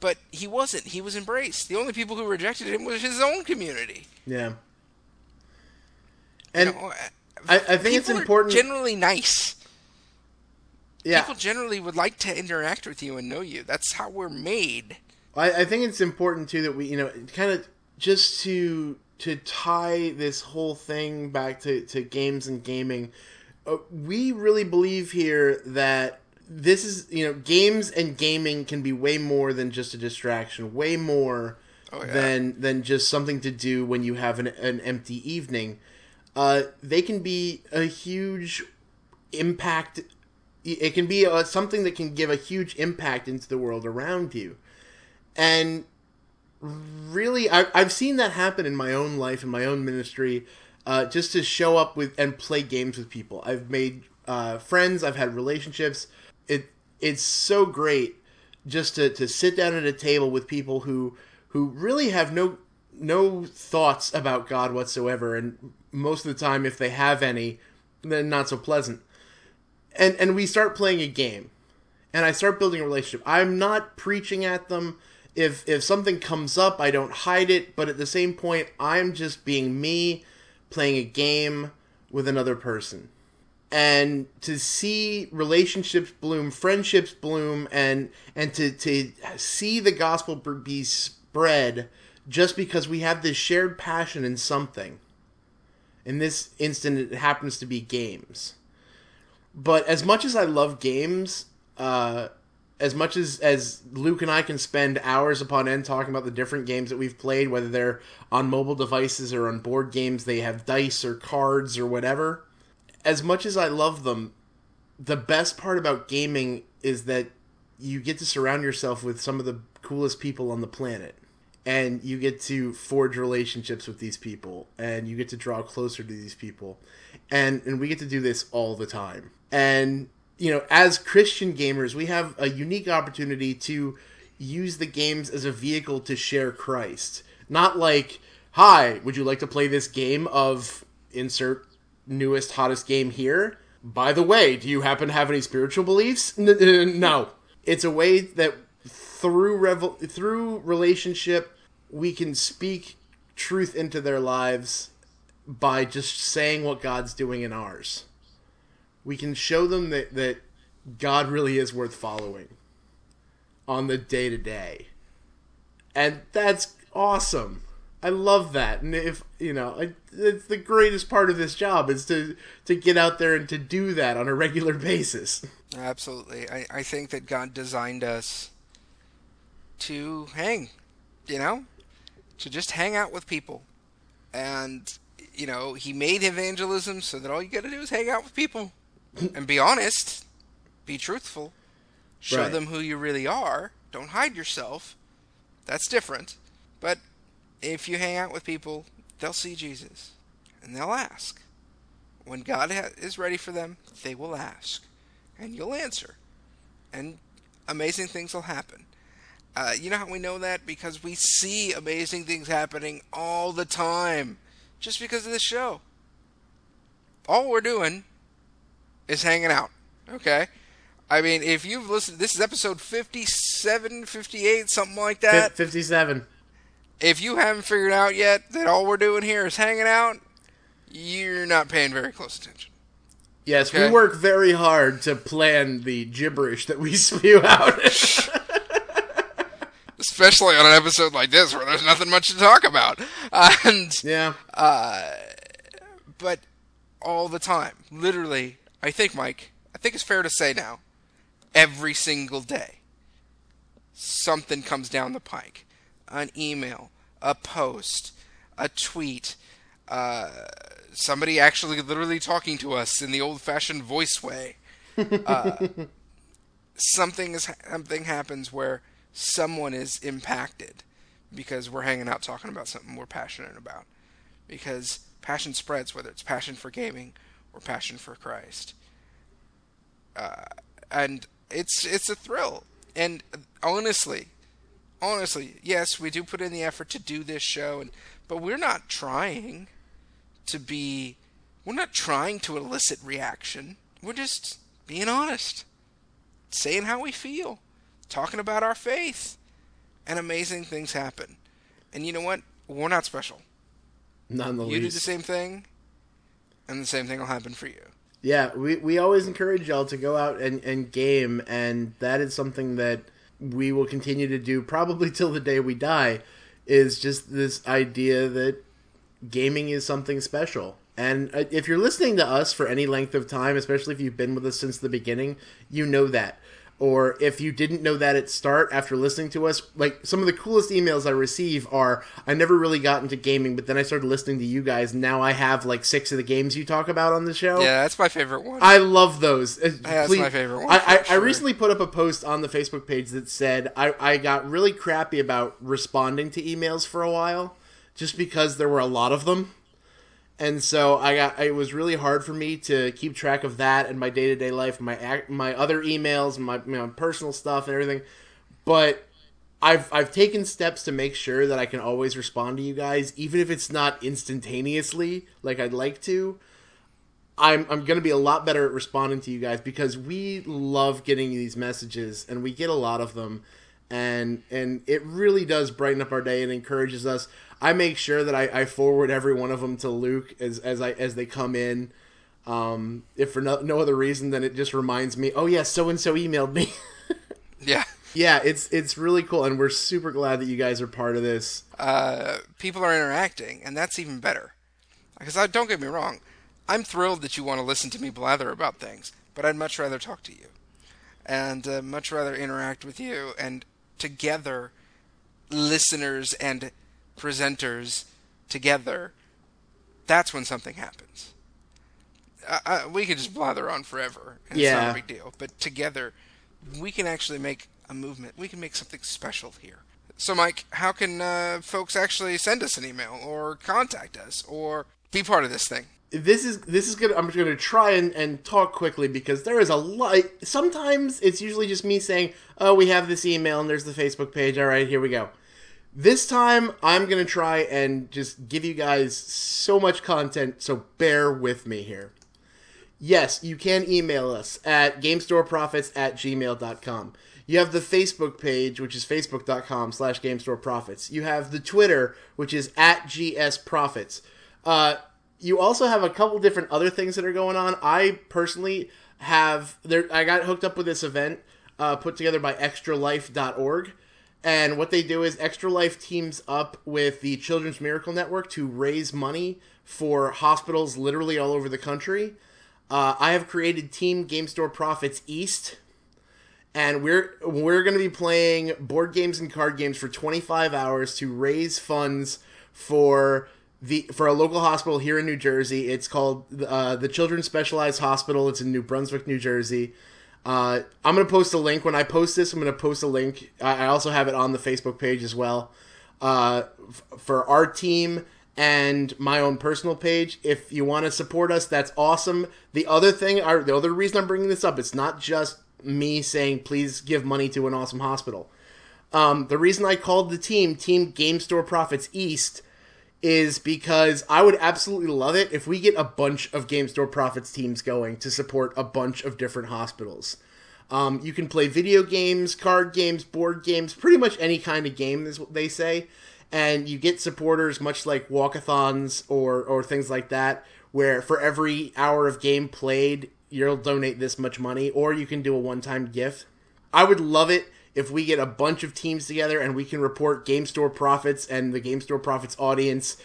but he wasn't. He was embraced. The only people who rejected him was his own community. Yeah. And you know, uh, I, I think it's important. generally nice. Yeah. People generally would like to interact with you and know you. That's how we're made. I, I think it's important too that we, you know, kind of just to to tie this whole thing back to, to games and gaming. Uh, we really believe here that this is you know games and gaming can be way more than just a distraction, way more Oh, yeah. than than just something to do when you have an, an empty evening. Uh, they can be a huge impact. It can be uh something that can give a huge impact into the world around you, and really, I, I've seen that happen in my own life in my own ministry. Uh, just to show up with and play games with people. I've made uh, friends. I've had relationships. It it's so great just to, to sit down at a table with people who who really have no no thoughts about God whatsoever, and most of the time, if they have any, then not so pleasant. And and we start playing a game, and I start building a relationship. I'm not preaching at them. If if something comes up, I don't hide it, but at the same point, I'm just being me, playing a game with another person and to see relationships bloom, friendships bloom, and and to to see the gospel be spread just because we have this shared passion in something. In this instant, it happens to be games. But as much as I love games, uh, as much as as Luke and I can spend hours upon end talking about the different games that we've played, whether they're on mobile devices or on board games, they have dice or cards or whatever as much as I love them, the best part about gaming is that you get to surround yourself with some of the coolest people on the planet. And you get to forge relationships with these people and you get to draw closer to these people. And and we get to do this all the time. And you know, as Christian gamers, we have a unique opportunity to use the games as a vehicle to share Christ. Not like, "Hi, would you like to play this game of insert newest hottest game here. By the way, do you happen to have any spiritual beliefs? [LAUGHS] No. It's a way that through revel- through relationship we can speak truth into their lives by just saying what God's doing in ours. We can show them that that God really is worth following on the day to day. And that's awesome. I love that, and if you know, it's the greatest part of this job is to to get out there and to do that on a regular [LAUGHS] basis. Absolutely, I I think that God designed us to hang, you know, to just hang out with people, and you know, He made evangelism so that all you got to do is hang out with people and be honest, be truthful, show Right. them who you really are. Don't hide yourself. That's different, but if you hang out with people, they'll see Jesus and they'll ask. When God ha- is ready for them, they will ask and you'll answer. And amazing things will happen. Uh, you know how we know that? Because we see amazing things happening all the time just because of this show. All we're doing is hanging out, okay? I mean, if you've listened, this is episode 57, 58, something like that Fif- Fifty-seven. if you haven't figured out yet that all we're doing here is hanging out, you're not paying very close attention. Yes, Okay. we work very hard to plan the gibberish that we [LAUGHS] spew out. [LAUGHS] Especially on an episode like this where there's nothing much to talk about. And yeah, uh, but all the time, literally, I think Mike, I think it's fair to say now, every single day something comes down the pike. An email, a post, a tweet, uh, somebody actually literally talking to us in the old-fashioned voice way. [LAUGHS] Uh, something is something happens where someone is impacted because we're hanging out talking about something we're passionate about. Because passion spreads, whether it's passion for gaming or passion for Christ. Uh, and it's it's a thrill. And honestly, honestly, yes, we do put in the effort to do this show, and but we're not trying to be. We're not trying to elicit reaction. We're just being honest, saying how we feel, talking about our faith, and amazing things happen. And you know what? We're not special. none the You do the same thing, and the same thing will happen for you. Yeah, we, we always encourage y'all to go out and, and game, and that is something that we will continue to do probably till the day we die. Is just this idea that gaming is something special, And uh, if you're listening to us for any length of time, especially if you've been with us since the beginning, you know that. Or if you didn't know that at start after listening to us, like some of the coolest emails I receive are I never really got into gaming, but then I started listening to you guys. Now I have like six of the games you talk about on the show. Yeah, that's my favorite one. I love those. Uh, that's please- my favorite one, I, I, I recently put up a post on the Facebook page that said I, I got really crappy about responding to emails for a while, just because there were a lot of them, and so I got it was really hard for me to keep track of that and my day to day life, my my other emails, my my personal stuff and everything, but. I've I've taken steps to make sure that I can always respond to you guys, even if it's not instantaneously like I'd like to. I'm I'm gonna be a lot better at responding to you guys because we love getting these messages and we get a lot of them and and it really does brighten up our day and encourages us. I make sure that I, I forward every one of them to Luke as as I as they come in. Um, if for no, no other reason than it just reminds me, oh yeah, so and so emailed me. [LAUGHS] yeah. yeah, it's it's really cool and we're super glad that you guys are part of this. uh, people are interacting, and that's even better. Because I, don't get me wrong, I'm thrilled that you want to listen to me blather about things, but I'd much rather talk to you, and uh, much rather interact with you, and together, listeners and presenters together, that's when something happens. I, I, we could just blather on forever, and it's not a big deal. But together, we can actually make a movement. We can make something special here. So, Mike, how can uh, folks actually send us an email or contact us or be part of this thing? this is this is gonna I'm just gonna try and, and talk quickly because there is a lot sometimes it's usually just me saying, Oh, we have this email and there's the Facebook page, alright, here we go. This time I'm gonna try and just give you guys so much content, so bear with me here. Yes, you can email us at GameStoreProphets at gmail.com. You have the Facebook page, which is facebook.com slash GameStoreProphets. You have the Twitter, which is at GSProphets. Uh, you also have a couple different other things that are going on. I personally have there. I got hooked up with this event uh, put together by ExtraLife.org, and what they do is Extra Life teams up with the Children's Miracle Network to raise money for hospitals literally all over the country. Uh, I have created Team Game Store Prophets East, and we're we're going to be playing board games and card games for 25 hours to raise funds for the for a local hospital here in New Jersey. It's called uh, the Children's Specialized Hospital. It's in New Brunswick, New Jersey. Uh, I'm gonna post a link when I post this. I'm gonna post a link. I also have it on the Facebook page as well uh, f- for our team and my own personal page. If you want to support us, that's awesome. The other thing, the other reason I'm bringing this up, it's not just me saying please give money to an awesome hospital. Um, the reason I called the team Team Game Store Prophets East is because I would absolutely love it if we get a bunch of Game Store Prophets teams going to support a bunch of different hospitals. Um, you can play video games, card games, board games, pretty much any kind of game is what they say, and you get supporters much like walkathons or or things like that, where for every hour of game played, you'll donate this much money, or you can do a one-time gift. I would love it if we get a bunch of teams together and we can report Game Store Prophets and the Game Store Prophets audience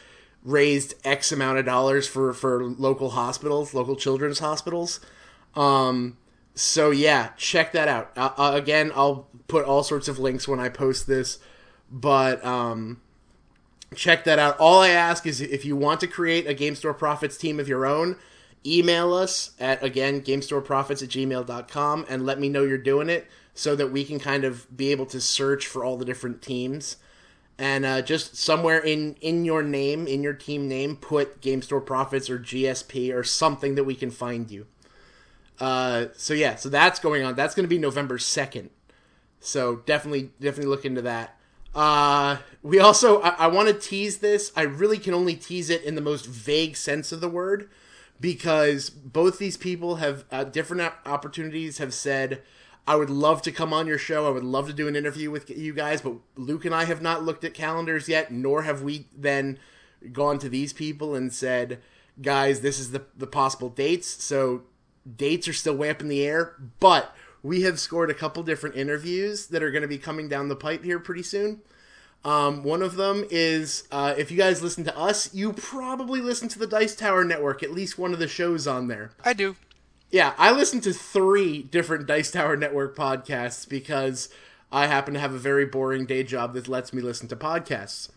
raised X amount of dollars for for local hospitals, local children's hospitals. Um, so yeah, check that out. Uh, uh, again, I'll put all sorts of links when I post this, but um, check that out. All I ask is if you want to create a Game Store Prophets team of your own, email us at again gamestoreprophets at gmail.com and let me know you're doing it so that we can kind of be able to search for all the different teams. And uh, just somewhere in in your name in your team name put game store prophets or gsp or something that we can find you. Uh, so yeah so that's going on. That's going to be november 2nd so definitely definitely look into that. Uh, we also i, I want to tease this. I really can only tease it in the most vague sense of the word because both these people have uh, different opportunities have said i would love to come on your show i would love to do an interview with you guys but luke and i have not looked at calendars yet nor have we then gone to these people and said guys this is the, the possible dates so dates are still way up in the air but we have scored a couple different interviews that are going to be coming down the pipe here pretty soon Um, one of them is uh, if you guys listen to us, you probably listen to the Dice Tower Network, at least one of the shows on there. I do. Yeah, I listen to three different Dice Tower Network podcasts because I happen to have a very boring day job that lets me listen to podcasts.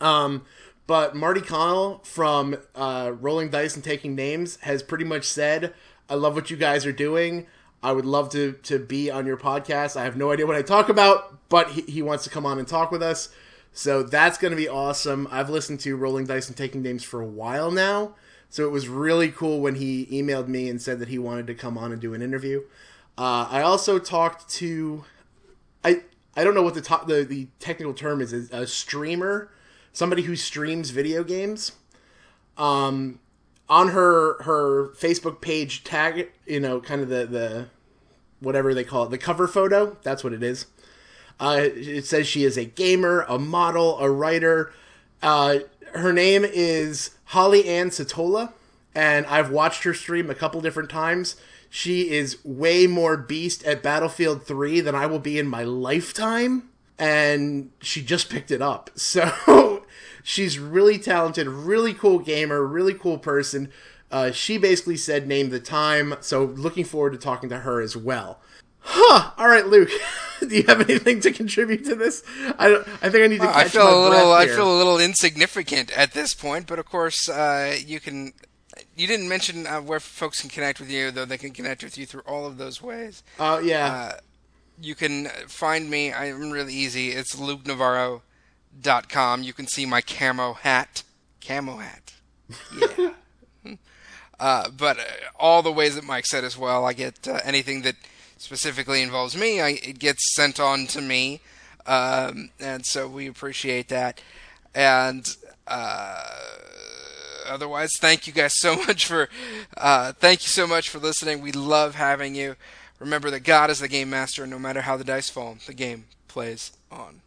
Um, but Marty Connell from uh, Rolling Dice and Taking Names has pretty much said, "I love what you guys are doing. I would love to to be on your podcast. I have no idea what I talk about, but he, he wants to come on and talk with us. So that's going to be awesome. I've listened to Rolling Dice and Taking Names for a while now, so it was really cool when he emailed me and said that he wanted to come on and do an interview. Uh, I also talked to I I don't know what the top the, the technical term is a streamer, somebody who streams video games. Um, on her her Facebook page tag, you know, kind of the the whatever they call it, the cover photo. That's what it is. Uh, it says she is a gamer, a model, a writer. Uh, her name is Holly Ann Satola, and I've watched her stream a couple different times. She is way more beast at Battlefield 3 than I will be in my lifetime, and she just picked it up. [LAUGHS] So she's really talented, really cool gamer, really cool person. Uh, she basically said name the time, so looking forward to talking to her as well. Huh. All right, Luke. [LAUGHS] Do you have anything to contribute to this? I don't, I think I need to. Well, I feel a little. I feel a little insignificant at this point, but of course, uh, you can. You didn't mention uh, where folks can connect with you, though they can connect with you through all of those ways. Uh, yeah. Uh, you can find me. I'm really easy. It's lukenavarro.com. You can see my camo hat. Camo hat. Yeah. [LAUGHS] uh, but uh, all the ways that Mike said as well, I get uh, anything that specifically involves me, I, it gets sent on to me. Um, and so we appreciate that. And uh, otherwise, thank you guys so [LAUGHS] much for uh, thank you so much for listening. We love having you. Remember that God is the game master, and no matter how the dice fall, the game plays on.